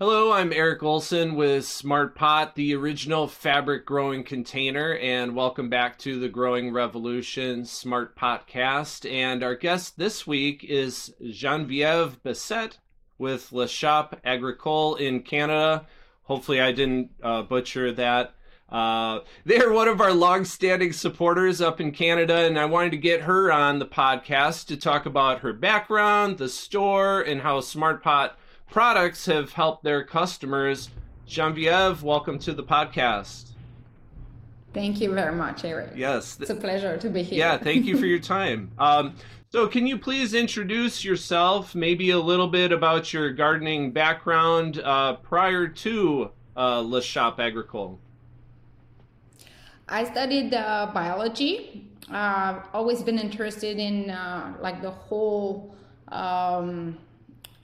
Hello, I'm Eric Olson with Smart Pot, the original fabric growing container, and welcome back to the Growing Revolution Smart Potcast. And our guest this week is Genevieve Bessette with Le Shop Agricole in Canada. Hopefully, I didn't uh, butcher that. Uh, they're one of our long-standing supporters up in Canada, and I wanted to get her on the podcast to talk about her background, the store, and how Smart Pot products have helped their customers. Genevieve, welcome to the podcast. Thank you very much, Eric. Yes. It's a pleasure to be here. Yeah, thank you for your time. Um, so, can you please introduce yourself, maybe a little bit about your gardening background uh, prior to uh, Le Shop Agricole? I studied uh, biology. I've always been interested in uh, like the whole um,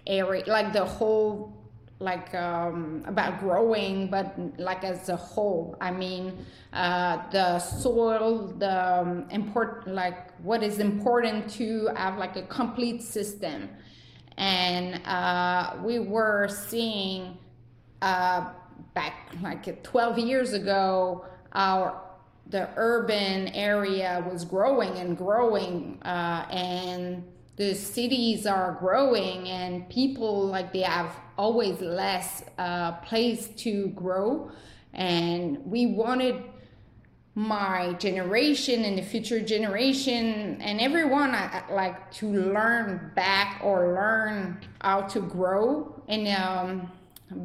area, like the whole like um, about growing, but like as a whole. I mean, uh, the soil, the um, important, like what is important to have like a complete system. And uh, we were seeing uh, back like 12 years ago, our the urban area was growing and growing, uh, and the cities are growing and people like they have always less uh, place to grow. And we wanted my generation and the future generation and everyone I, I like to learn back or learn how to grow and um,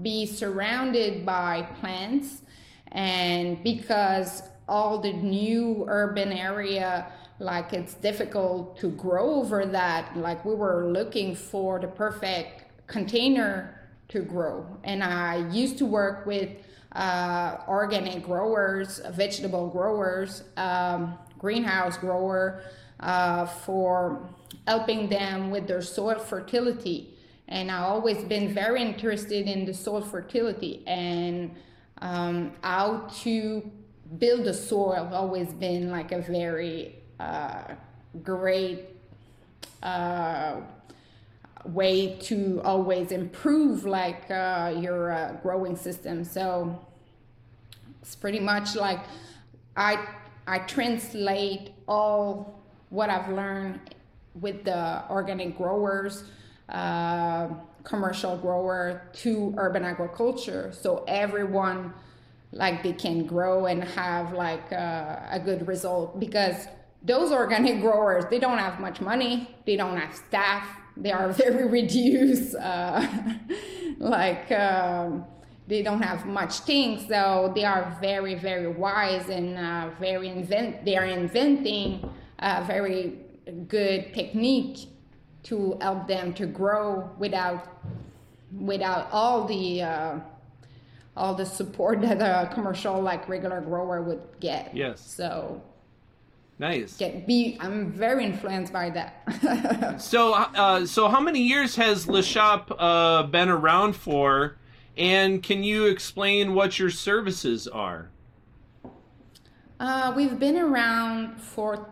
be surrounded by plants. And because all the new urban area like it's difficult to grow over that. Like we were looking for the perfect container to grow. And i used to work with uh, organic growers vegetable growers um, greenhouse grower uh, for helping them with their soil fertility. And i've always been very interested in the soil fertility and um, how to build the soil. Always been like a very uh, great uh, way to always improve like uh, your uh, growing system. So it's pretty much like I I translate all what I've learned with the organic growers, uh, commercial grower to urban agriculture. So everyone like they can grow and have like uh, a good result because those organic growers they don't have much money. They don't have staff. They are very reduced uh, like um, they don't have much things. So they are very very wise and uh, very invent they are inventing a very good technique to help them to grow without without all the uh, all the support that a commercial like regular grower would get. Yes. So Nice. Get be. I'm very influenced by that. so, uh, so how many years has Le Shop uh, been around for, and can you explain what your services are? Uh, we've been around for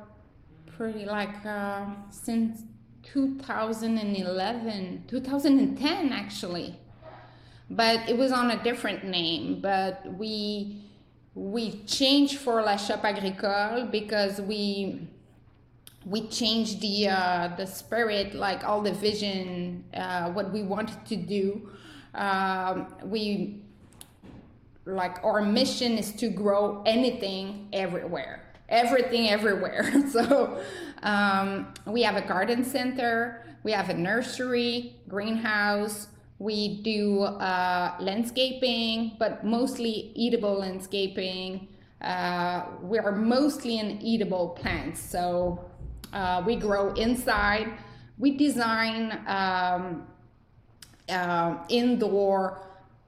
pretty like uh, since 2011, 2010 actually, but it was on a different name. But we we changed for La Shop Agricole because we we changed the uh, the spirit, like all the vision, uh, what we wanted to do. Um, we like our mission is to grow anything everywhere, everything everywhere. so um, we have a garden center, we have a nursery, greenhouse, we do uh, landscaping, but mostly eatable landscaping. Uh, we are mostly in eatable plants. So uh, we grow inside. We design um, uh, indoor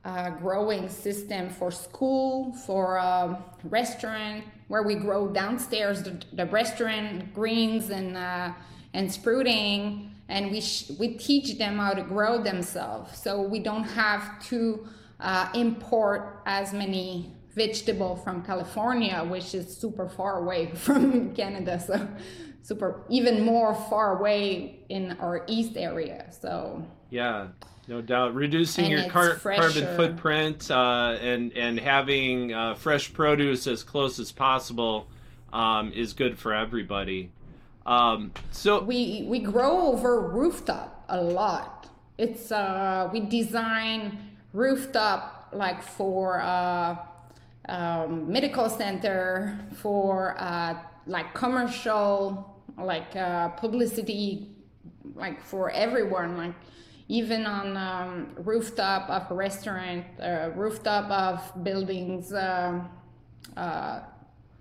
uh, growing system for school, for um, restaurant, where we grow downstairs the, the restaurant greens and uh, and sprouting and we, sh- we teach them how to grow themselves. So we don't have to uh, import as many vegetable from California, which is super far away from Canada. So super even more far away in our east area. So Yeah, no doubt. Reducing and your car- carbon footprint uh, and and having uh, fresh produce as close as possible um, is good for everybody. Um, so we we grow over rooftop a lot. It's uh, we design rooftop like for uh, um, medical center for uh, like commercial like uh, publicity like for everyone like even on um, rooftop of a restaurant uh, rooftop of buildings uh, uh,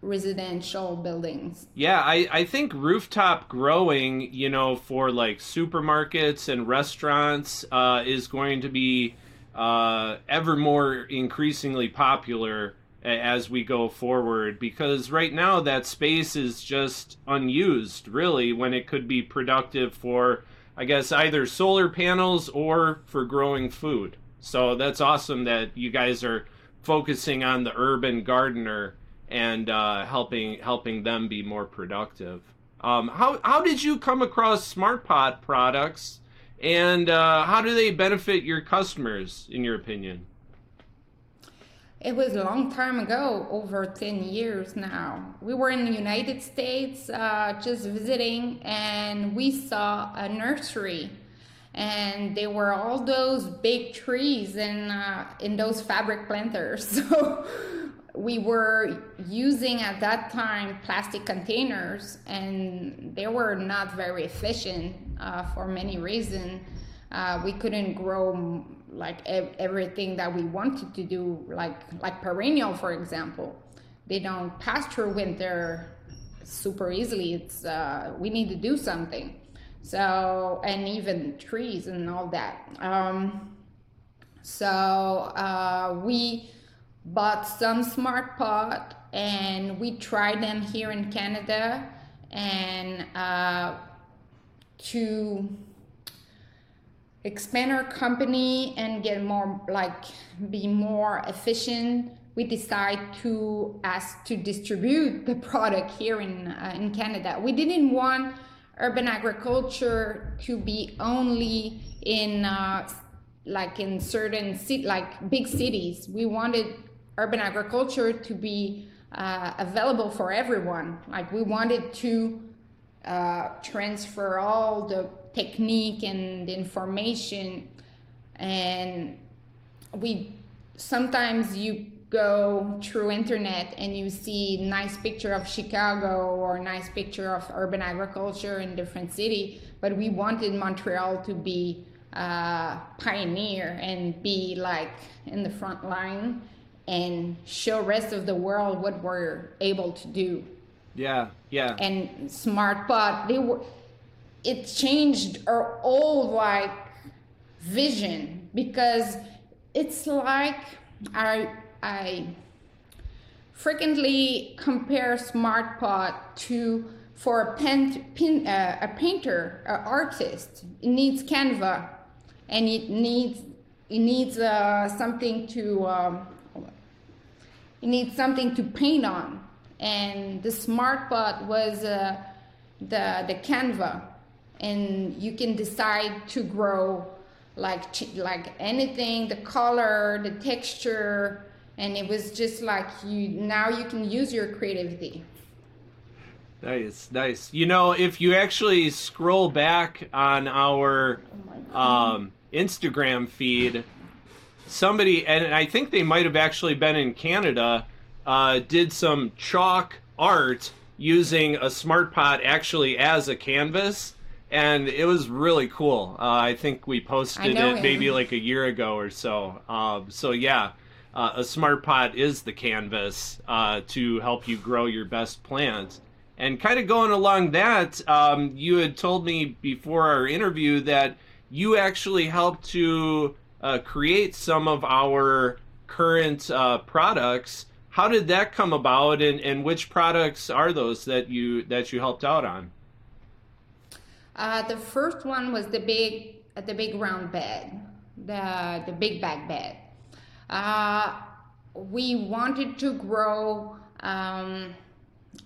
residential buildings. Yeah I, I think rooftop growing you know for like supermarkets and restaurants uh, is going to be uh, ever more increasingly popular as we go forward because right now that space is just unused really when it could be productive for i guess either solar panels or for growing food. So that's awesome that you guys are focusing on the urban gardener and uh, helping helping them be more productive um, how, how did you come across SmartPot products and uh, how do they benefit your customers in your opinion it was a long time ago, over 10 years now. We were in the United States uh, just visiting, and we saw a nursery. And there were all those big trees in, uh, in those fabric planters. So we were using at that time plastic containers, and they were not very efficient uh, for many reasons. Uh, we couldn't grow like ev- everything that we wanted to do, like like perennial, for example, they don't through winter super easily. It's uh, we need to do something. So and even trees and all that. Um, so uh, we bought some smart pot and we tried them here in Canada and uh, to expand our company and get more like be more efficient we decide to ask to distribute the product here in uh, in Canada. We didn't want urban agriculture to be only in uh, like in certain city, like big cities. We wanted urban agriculture to be uh, available for everyone. Like we wanted to uh, transfer all the technique and information. And we sometimes you go through internet and you see nice picture of chicago or nice picture of urban agriculture in different city but we wanted montreal to be uh, pioneer and be like in the front line and show rest of the world what we're able to do yeah yeah and smart pot they were it changed our old like vision because it's like I I frequently compare SmartPot to for a pen, pin, uh, a painter, an artist. It needs Canva, and it needs it needs uh, something to um, it needs something to paint on. And the SmartPot was uh, the the Canva. And you can decide to grow like like anything the color the texture. And it was just like you now you can use your creativity. Nice nice. You know if you actually scroll back on our oh um, instagram feed somebody and i think they might have actually been in canada uh, did some chalk art using a smart pot actually as a canvas and it was really cool. Uh, I think we posted it him. maybe like a year ago or so. Um, so yeah, uh, a smart pot is the canvas uh, to help you grow your best plants. And kind of going along that, um, you had told me before our interview that you actually helped to uh, create some of our current uh, products. How did that come about, and, and which products are those that you that you helped out on? Uh, the first one was the big, uh, the big round bed, the the big bag bed. Uh, we wanted to grow um,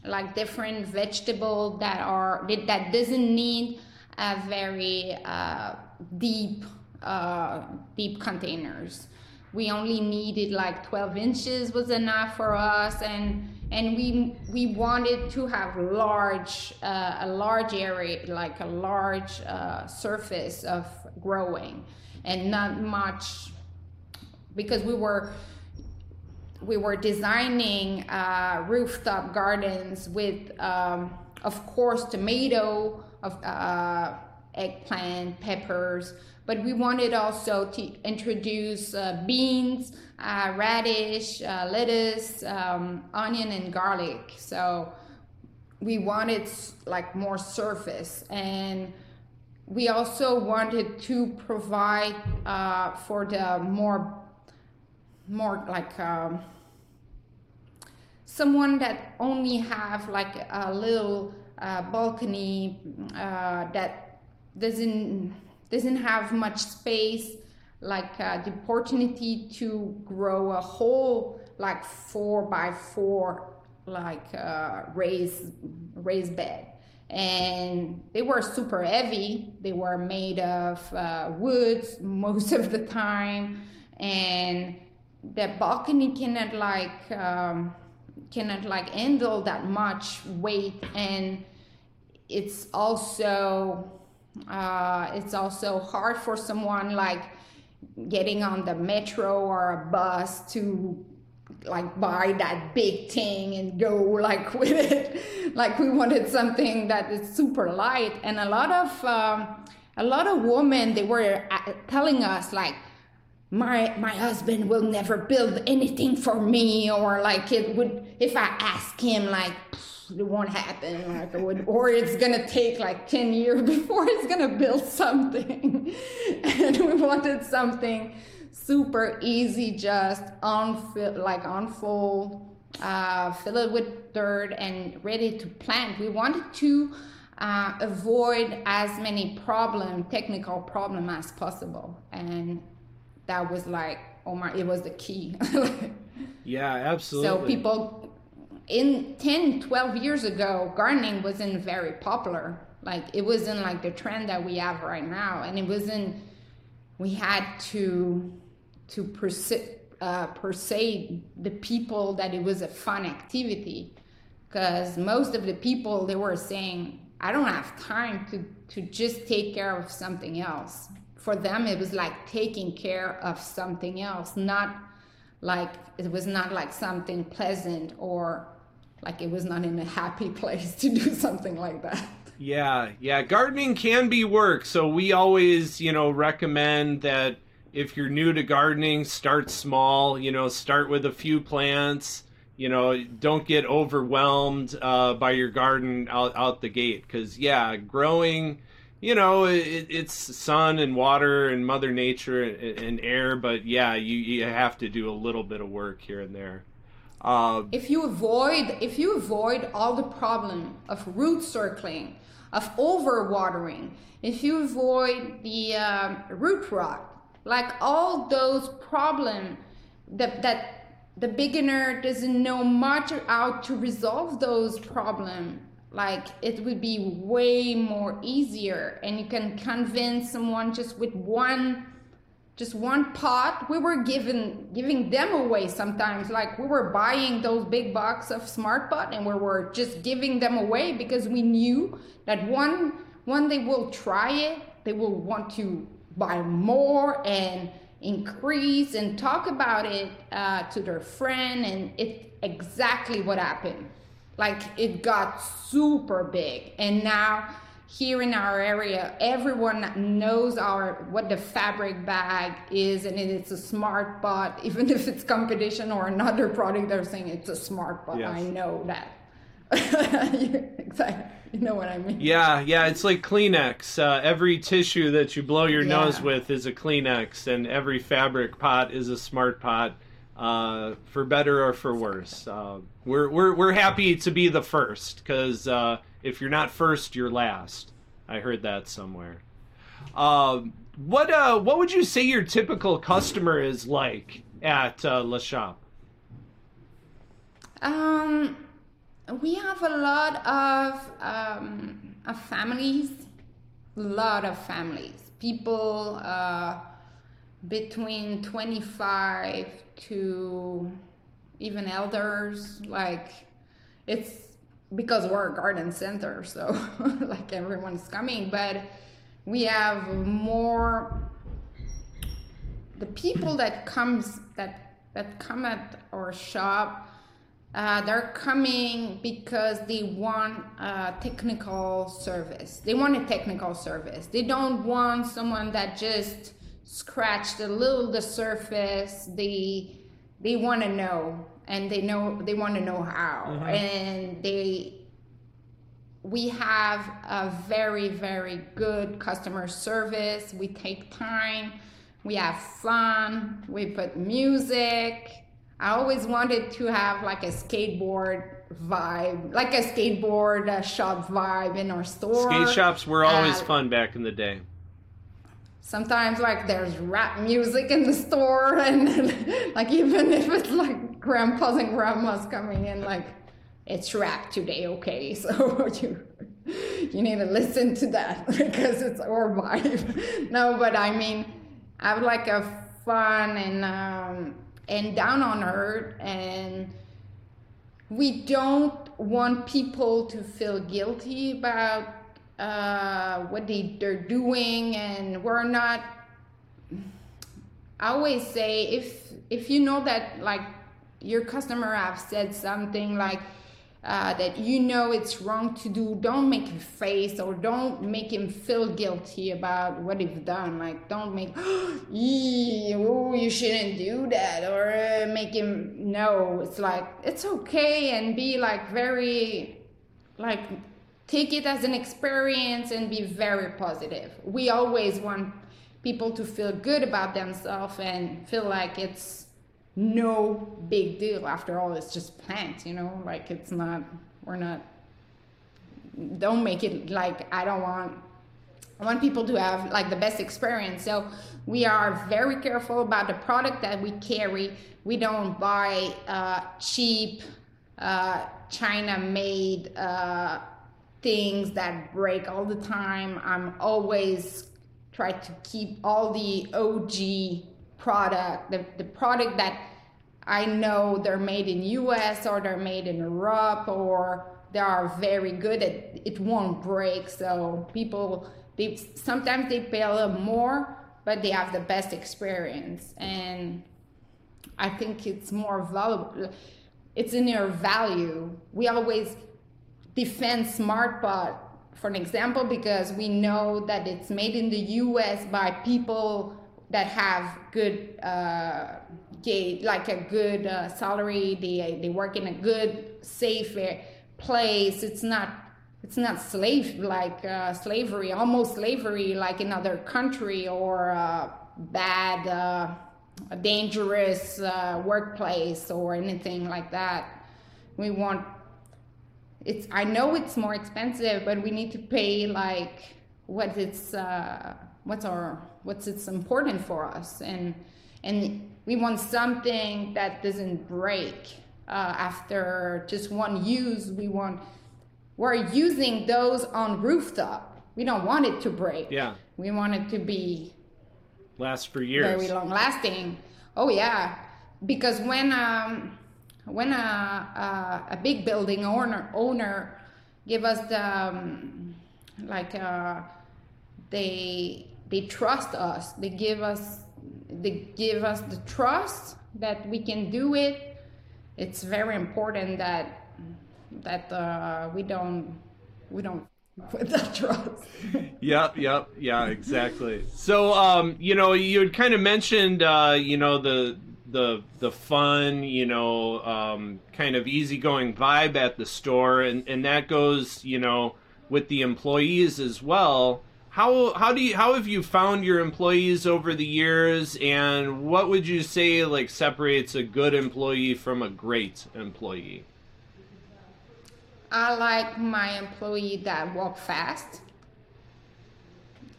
like different vegetable that are that doesn't need a very uh, deep uh, deep containers. We only needed like 12 inches was enough for us, and and we we wanted to have large uh, a large area like a large uh, surface of growing, and not much because we were we were designing uh, rooftop gardens with, um, of course, tomato, of uh, eggplant, peppers, but we wanted also to introduce uh, beans, uh, radish, uh, lettuce, um, onion, and garlic. So we wanted like more surface and we also wanted to provide uh, for the more more like um, someone that only have like a little uh, balcony uh, that doesn't doesn't have much space like uh, the opportunity to grow a whole like four by four like uh, raised raised bed. And they were super heavy. They were made of uh, woods most of the time. And the balcony cannot like um, cannot like handle that much weight. And it's also uh, it's also hard for someone like getting on the metro or a bus to like buy that big thing and go like with it. Like we wanted something that is super light. And a lot of um, a lot of women they were uh, telling us like my my husband will never build anything for me or like it would if i ask him like it won't happen like it would, or it's gonna take like 10 years before it's gonna build something. And we wanted something super easy just unfill like unfold uh, fill it with dirt and ready to plant. We wanted to uh, avoid as many problem technical problem as possible. And that was like oh my it was the key. Yeah absolutely. so people in 10 12 years ago gardening wasn't very popular. Like it wasn't like the trend that we have right now. And it wasn't we had to to uh, persuade the people that it was a fun activity. Because most of the people they were saying i don't have time to to just take care of something else. For them it was like taking care of something else not like it was not like something pleasant or like it was not in a happy place to do something like that. Yeah yeah gardening can be work. So we always you know recommend that if you're new to gardening start small you know start with a few plants. You know don't get overwhelmed uh, by your garden out, out the gate. Because yeah growing you know, it, it's sun and water and Mother Nature and, and, air, but yeah, you, you have to do a little bit of work here and there. Uh, if you avoid if you avoid all the problem of root circling, of overwatering, if you avoid the um, root rot, like all those problem that that the beginner doesn't know much how to resolve those problem like it would be way more easier and you can convince someone just with one just one pot we were giving giving them away sometimes. Like we were buying those big box of smart pot and we were just giving them away because we knew that one one they will try it. They will want to buy more and increase and talk about it uh, to their friend and it's exactly what happened. Like it got super big. And now here in our area everyone knows our what the fabric bag is and it's a smart pot even if it's competition or another product they're saying it's a smart pot yes. i know that exactly you know what i mean yeah yeah it's like kleenex uh, every tissue that you blow your yeah. nose with is a kleenex and every fabric pot is a smart pot uh, for better or for worse. Uh, we're, we're, we're happy to be the first because uh, if you're not first, you're last. I heard that somewhere. Um, what uh, what would you say your typical customer is like at uh, La Shop? Um, we have a lot of um, of families, a lot of families. People uh, between 25 to even elders like it's because we're a garden center so like everyone's coming but we have more the people that comes that that come at our shop uh, they're coming because they want a technical service. They want a technical service. They don't want someone that just scratched a little the surface. They they want to know, and they know they want to know how, mm-hmm. and they. We have a very very good customer service. We take time. We have fun. We put music I always wanted to have like a skateboard vibe, like a skateboard uh, shop vibe in our store. Skate shops were always uh, fun back in the day. Sometimes like there's rap music in the store, and like even if it's like grandpas and grandmas coming in, like it's rap today, okay? So you you need to listen to that because it's our vibe. no, but I mean, I would like a fun and um, and down on earth and we don't want people to feel guilty about uh, what they, they're doing and we're not i always say if if you know that like your customer have said something like uh, that you know it's wrong to do, don't make a face or don't make him feel guilty about what he's done. Like, don't make, oh, you shouldn't do that, or uh, make him know. It's like, it's okay, and be like very, like, take it as an experience and be very positive. We always want people to feel good about themselves and feel like it's no big deal. After all, it's just plants, you know, like it's not, we're not, don't make it like I don't want, I want people to have like the best experience. So we are very careful about the product that we carry. We don't buy uh, cheap, uh, China made uh, things that break all the time. I'm always try to keep all the OG product, the, the product that I know they're made in US or they're made in Europe or they are very good at it won't break. So people they sometimes they pay a little more, but they have the best experience. And I think it's more valuable. It's in your value. We always defend SmartPot, for an example because we know that it's made in the US by people that have good uh, like a good uh, salary. They they work in a good safe uh, place. It's not it's not slave like uh, slavery almost slavery like in other country or uh, bad uh, dangerous uh, workplace or anything like that. We want it's i know it's more expensive but we need to pay like what it's uh, what's our what's it's important for us. And and we want something that doesn't break. Uh, after just one use we want we're using those on rooftop. We don't want it to break. Yeah. We want it to be last for years. very long lasting. Oh yeah. Because when um when a, a, a big building owner owner give us the um, like uh, they they trust us. They give us they give us the trust that we can do it. It's very important that that uh, we don't we don't put that trust. Yep yep yeah exactly. So um you know you had kind of mentioned uh you know the the the fun you know um kind of easygoing vibe at the store and and that goes you know with the employees as well. How how do you how have you found your employees over the years and what would you say like separates a good employee from a great employee? I like my employee that walk fast.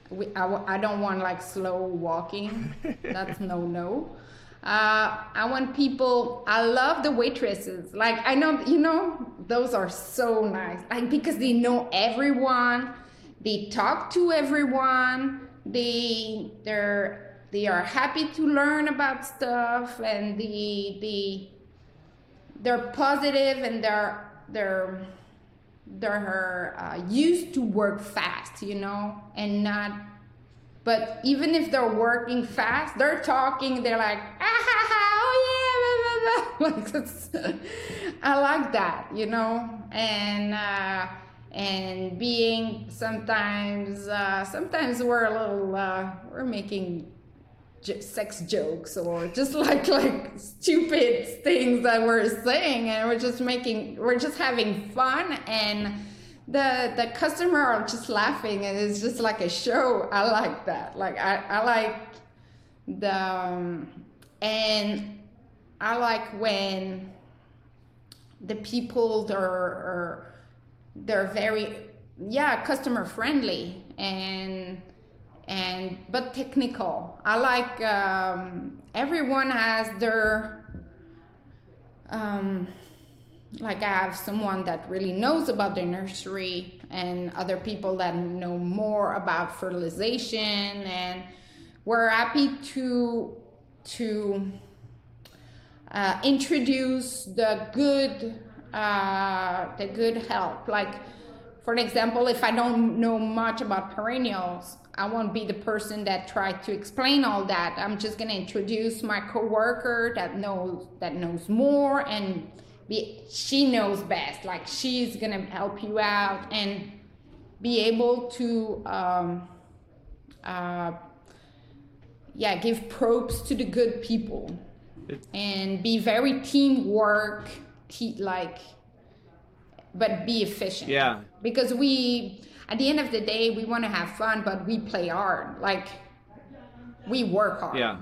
We, I, I don't want like slow walking. That's no no uh, I want people. I love the waitresses. Like I know, you know, those are so nice. Like because they know everyone they talk to everyone they they're they are happy to learn about stuff and the the they're positive and they're they're they're uh, used to work fast you know and not but even if they're working fast they're talking they're like ah, ha, ha, oh yeah blah, blah, blah. like i like that you know and uh, and being sometimes uh, sometimes we're a little uh, we're making sex jokes or just like like stupid things that we're saying and we're just making we're just having fun and the the customer are just laughing and it's just like a show i like that like i, I like the um, and i like when the people are, are they're very yeah customer friendly and and but technical. I like um, everyone has their um, like I have someone that really knows about the nursery and other people that know more about fertilization and we're happy to to uh, introduce the good uh, the good help like for an example if I don't know much about perennials I won't be the person that tried to explain all that. I'm just gonna introduce my coworker that knows that knows more and be she knows best. Like she's gonna help you out and be able to um, uh, yeah give props to the good people and be very teamwork te- like but be efficient yeah because we at the end of the day, we want to have fun, but we play hard. Like we work hard. Yeah.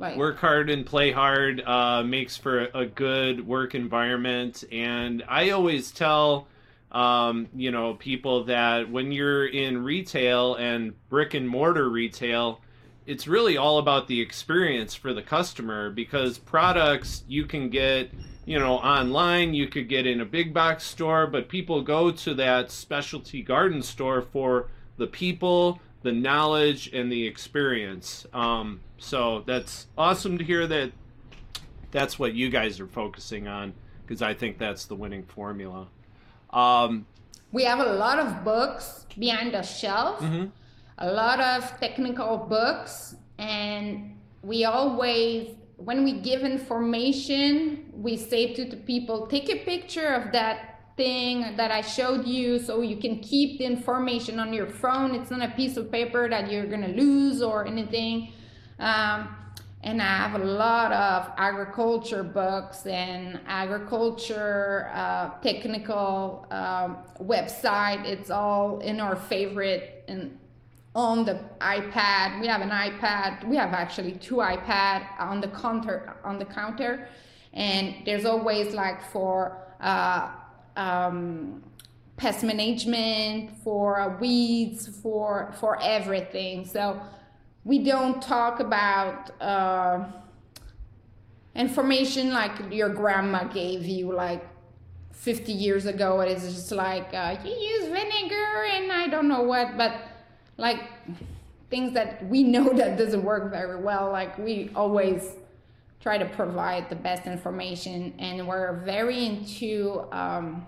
Like, work hard and play hard uh, makes for a good work environment. And I always tell, um, you know, people that when you're in retail and brick and mortar retail, it's really all about the experience for the customer because products you can get you know, online. You could get in a big box store, but people go to that specialty garden store for the people, the knowledge, and the experience. Um, so that's awesome to hear that that's what you guys are focusing on because I think that's the winning formula. Um, we have a lot of books behind the shelf, mm-hmm. a lot of technical books, and we always when we give information, we say to the people, take a picture of that thing that I showed you so you can keep the information on your phone. It's not a piece of paper that you're going to lose or anything. Um, and I have a lot of agriculture books and agriculture uh, technical um, website. It's all in our favorite and on the iPad. We have an iPad. We have actually two iPad on the counter on the counter, and there's always like for uh, um, pest management, for uh, weeds, for for everything. So we don't talk about. Uh, information like your grandma gave you like 50 years ago it is just like uh, you use vinegar and i don't know what but like things that we know that doesn't work very well like we always try to provide the best information and we're very into um,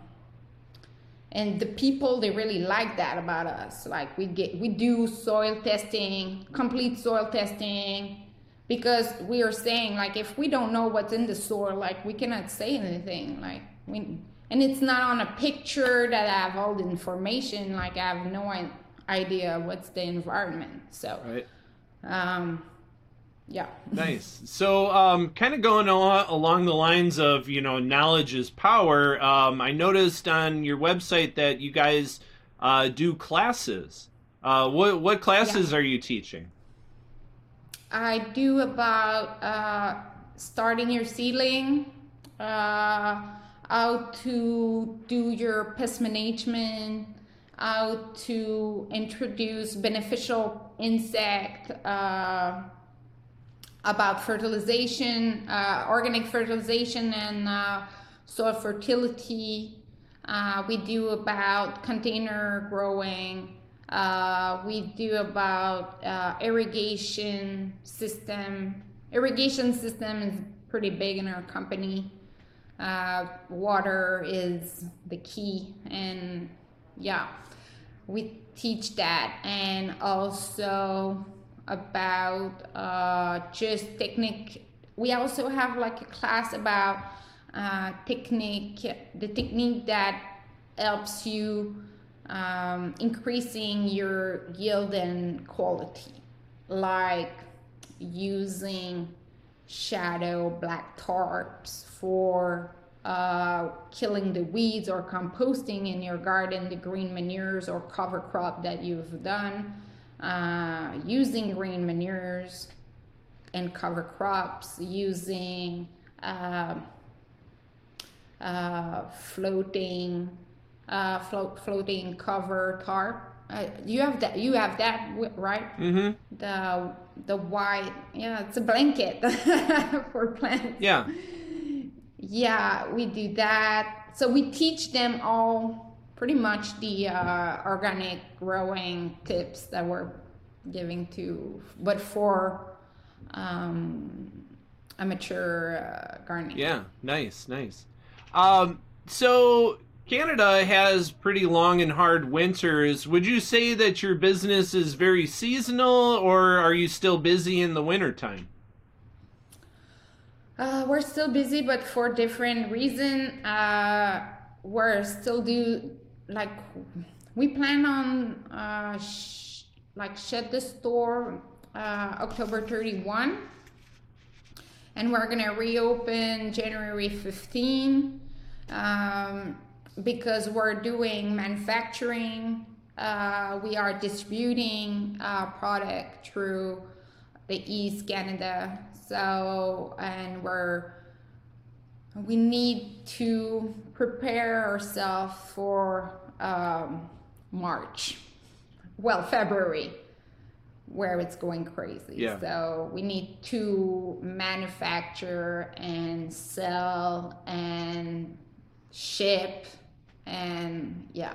and the people they really like that about us like we get we do soil testing complete soil testing because we are saying like if we don't know what's in the soil like we cannot say anything like we and it's not on a picture that i have all the information like i have no idea what's the environment. So, right. um, yeah. nice. So, um, kind of going along the lines of you know knowledge is power. Um, I noticed on your website that you guys uh, do classes. Uh, what what classes yeah. are you teaching? I do about uh, starting your seedling, uh, how to do your pest management, how to introduce beneficial insect uh, about fertilization, uh, organic fertilization, and uh, soil fertility. Uh, we do about container growing, Uh, we do about uh, irrigation system. Irrigation system is pretty big in our company. Uh, water is the key, and yeah, we teach that, and also about uh, just technique. We also have like a class about uh, technique, the technique that helps you um, increasing your yield and quality, like using shadow black tarps for uh, killing the weeds or composting in your garden, the green manures or cover crop that you've done, uh, using green manures and cover crops, using uh, uh floating uh, float, floating cover tarp. Uh, you have that. You have that, right? Mm-hmm. The the white. Yeah, it's a blanket for plants. Yeah. Yeah, we do that. So we teach them all pretty much the uh, organic growing tips that we're giving to, but for um, amateur uh, gardening. Yeah, nice, nice. Um, so Canada has pretty long and hard winters. Would you say that your business is very seasonal or are you still busy in the wintertime? Uh, we're still busy, but for different reason. Uh, we're still do like we plan on uh, sh- like shut the store uh, October 31, and we're gonna reopen January 15. Um, because we're doing manufacturing, uh, we are distributing uh, product through the East Canada. So, and we're we need to prepare ourselves for um, March, well, February, where it's going crazy. Yeah. So we need to manufacture and sell and ship and yeah.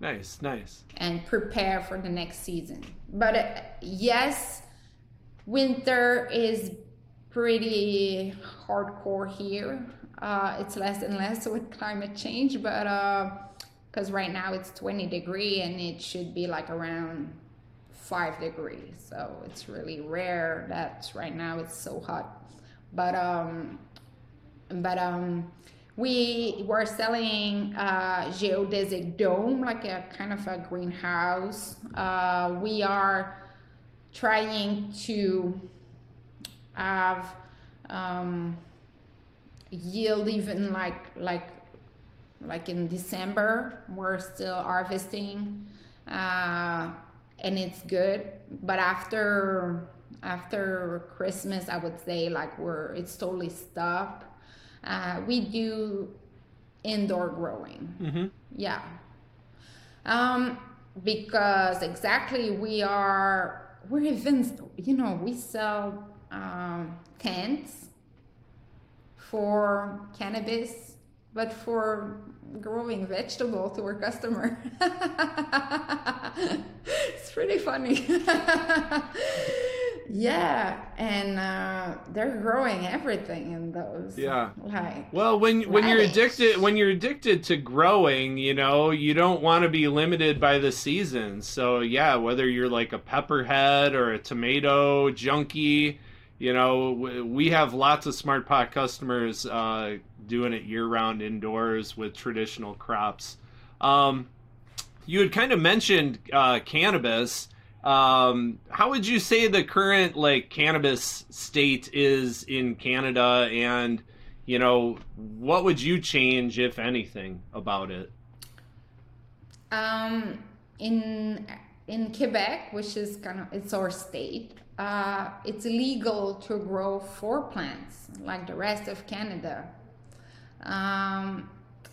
Nice nice. And prepare for the next season. But uh, yes winter is pretty hardcore here uh, it's less and less with climate change but because uh, right now it's 20 degree and it should be like around 5 degrees so it's really rare that right now it's so hot but um but um we were selling a geodesic dome, like a kind of a greenhouse. Uh, we are trying to have um, yield even like like like in December. We're still harvesting, uh, and it's good. But after after Christmas, I would say like we're it's totally stopped uh, we do indoor growing. Mm-hmm. Yeah. Um, because exactly we are, we're even, you know, we sell um, tents for cannabis, but for growing vegetable to our customer. it's pretty funny. Yeah, and uh, they're growing everything in those. Yeah. Like well, when when you're addicted when you're addicted to growing, you know, you don't want to be limited by the season. So yeah, whether you're like a pepperhead or a tomato junkie, you know, we have lots of smart pot customers uh, doing it year round indoors with traditional crops. Um, you had kind of mentioned uh, cannabis. Um, how would you say the current like cannabis state is in Canada, and you know what would you change if anything about it? Um, in in Quebec, which is kind of it's our state, uh, it's illegal to grow four plants like the rest of Canada. Um,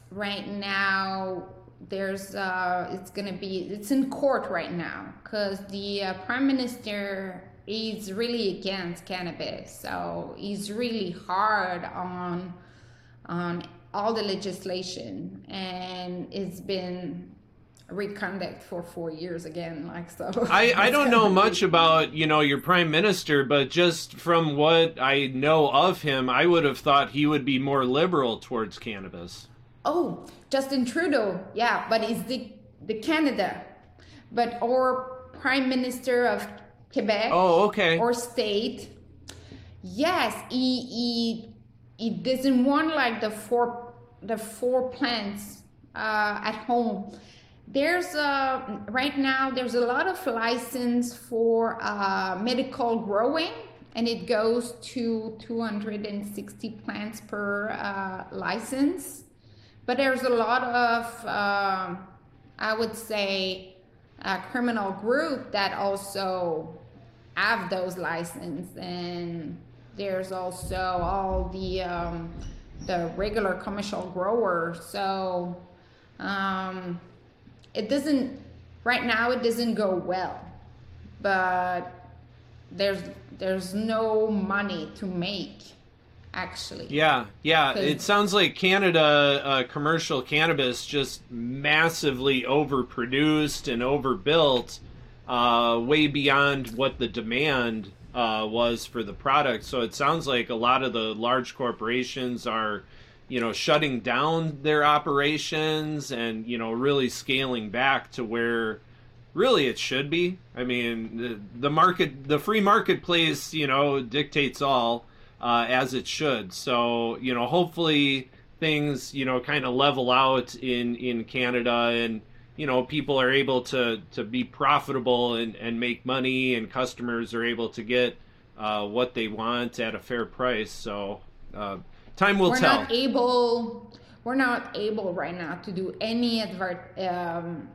right now, there's uh, it's gonna be it's in court right now because the uh, prime minister is really against cannabis so he's really hard on on all the legislation and it's been reconduct for four years again like so. I, I don't know much about you know your prime minister but just from what i know of him i would have thought he would be more liberal towards cannabis. Oh justin trudeau yeah but is the the canada. But or prime minister of quebec oh okay. or state yes he he, he doesn't want like the four the four plants uh, at home there's a right now there's a lot of license for uh, medical growing and it goes to 260 plants per uh, license. But there's a lot of uh, i would say criminal group that also have those license and there's also all the um, the regular commercial growers. So um, it doesn't right now it doesn't go well but there's there's no money to make actually. Yeah yeah it sounds like canada uh, commercial cannabis just massively overproduced and overbuilt uh, way beyond what the demand uh, was for the product. So it sounds like a lot of the large corporations are you know shutting down their operations and you know really scaling back to where really it should be. I mean the, the market the free marketplace you know dictates all uh, as it should. So you know hopefully things you know kind of level out in in canada and you know people are able to to be profitable and and make money and customers are able to get uh, what they want at a fair price. So uh, Time will we're tell. We're not able. We're not able right now to do any advert, um,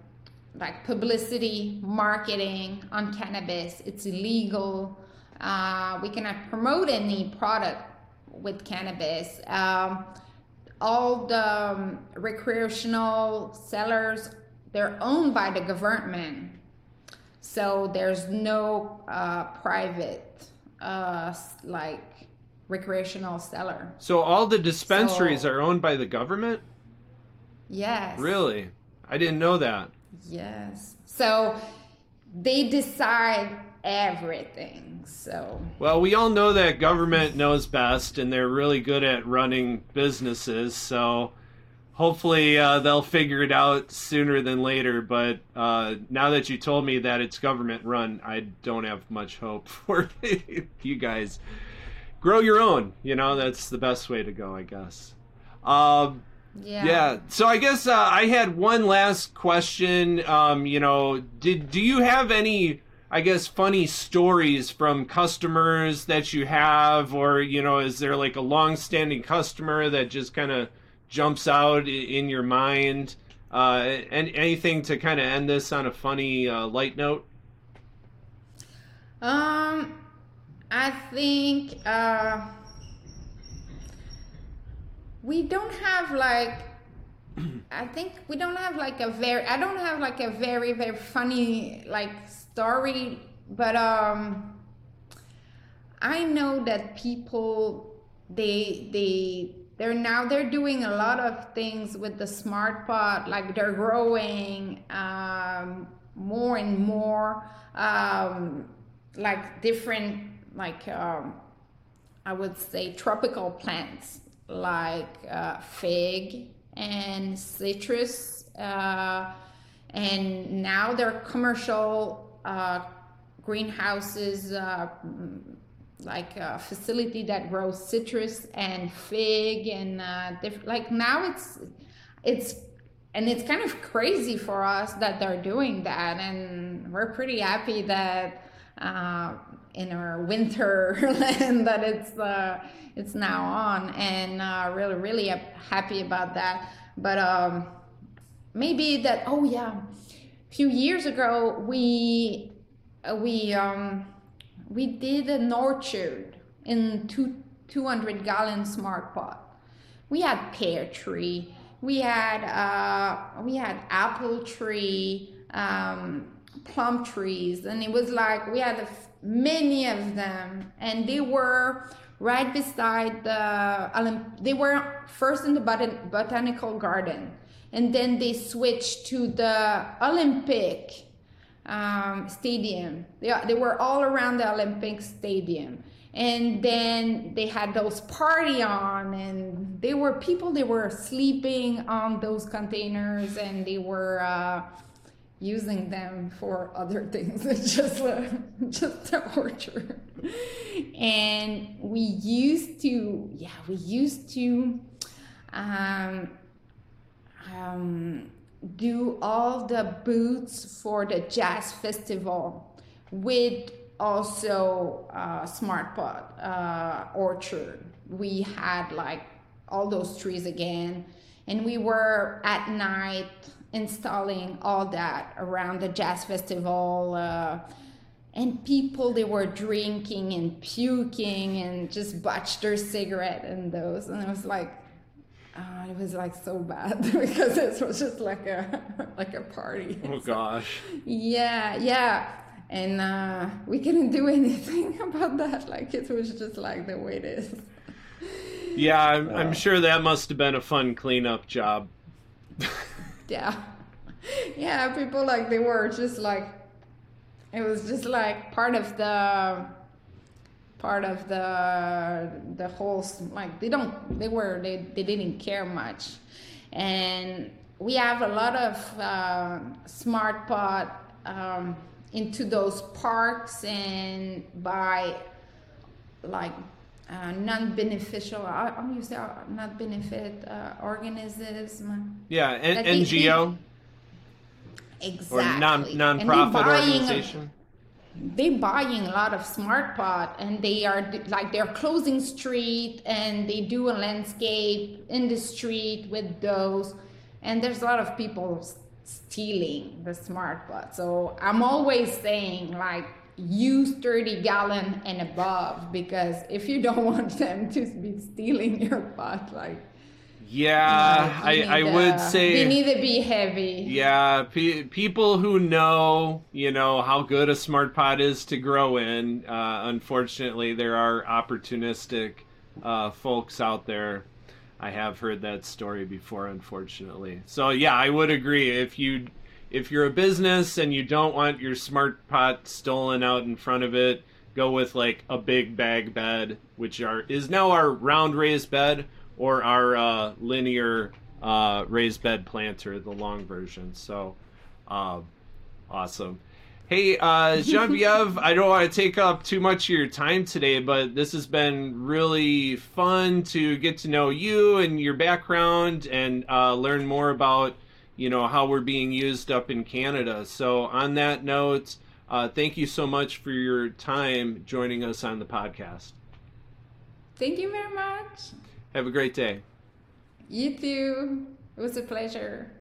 like publicity, marketing on cannabis. It's illegal. Uh, we cannot promote any product with cannabis. Um, all the um, recreational sellers, they're owned by the government. So there's no uh, private, uh, like recreational seller. So all the dispensaries so, are owned by the government? Yes. Really? I didn't know that. Yes. So they decide everything. So Well, we all know that government knows best and they're really good at running businesses, so hopefully uh, they'll figure it out sooner than later. But uh, now that you told me that it's government run, I don't have much hope for you guys grow your own. You know, that's the best way to go, I guess. Um, yeah. Yeah. So I guess uh, I had one last question. Um, you know, did do you have any? I guess funny stories from customers that you have, or you know, is there like a long-standing customer that just kind of jumps out in your mind? Uh, and anything to kind of end this on a funny uh, light note? Um, I think uh, we don't have like I think we don't have like a very I don't have like a very very funny like story but um I know that people they they they're now they're doing a lot of things with the smart pot like they're growing um, more and more um, like different like um, I would say tropical plants like uh, fig and citrus, uh, and now there are commercial uh, greenhouses uh, like a facility that grows citrus and fig and uh, diff- like now it's it's and it's kind of crazy for us that they're doing that and we're pretty happy that uh, in our winter that it's uh, it's now on. And uh, really really happy about that. But um, maybe that oh yeah. A few years ago we uh, we um, we did an orchard in two 200 gallon smart pot. We had pear tree. We had uh, we had apple tree um, plum trees. And it was like we had a many of them, and they were right beside the. They were first in the botan- botanical garden, and then they switched to the Olympic um, stadium. They, they were all around the Olympic stadium. And then they had those party on, and they were people. They were sleeping on those containers, and they were uh, using them for other things. It's just uh, just torture. And we used to, yeah, we used to um, um, do all the boots for the jazz festival with also uh, smart pot uh, orchard we had like all those trees again and we were at night installing all that around the jazz festival uh, and people they were drinking and puking and just botched their cigarette and those and it was like uh, it was like so bad because it was just like a like a party. Oh gosh. Yeah, yeah, and uh, we couldn't do anything about that. Like it was just like the way it is. Yeah, I'm, uh, I'm sure that must have been a fun cleanup job. Yeah, yeah. People like they were just like it was just like part of the part of the the whole like they don't they were they, they didn't care much and we have a lot of uh, smart pot um, into those parks and by like uh, non-beneficial i'm used to not benefit uh, organisms. Yeah N- ngo exactly or non non-profit organization? They're buying a lot of smart pot and they are like they're closing street and they do a landscape in the street with those. And there's a lot of people stealing the smart pot. So i'm always saying like use 30 gallon and above because if you don't want them to be stealing your pot like yeah, I, I would say they need to be heavy. Yeah, pe- people who know, you know, how good a smart pot is to grow in. Uh, unfortunately, there are opportunistic uh, folks out there. I have heard that story before, unfortunately. So yeah, I would agree. If you if you're a business and you don't want your smart pot stolen out in front of it, go with like a big bag bed, which are is now our round raised bed or our uh, linear uh, raised bed planter, the long version. So, uh, awesome. Hey, uh, Genevieve, I don't want to take up too much of your time today, but this has been really fun to get to know you and your background and uh, learn more about, you know, how we're being used up in Canada. So, on that note, uh, thank you so much for your time joining us on the podcast. Thank you very much. Have a great day. You too. It was a pleasure.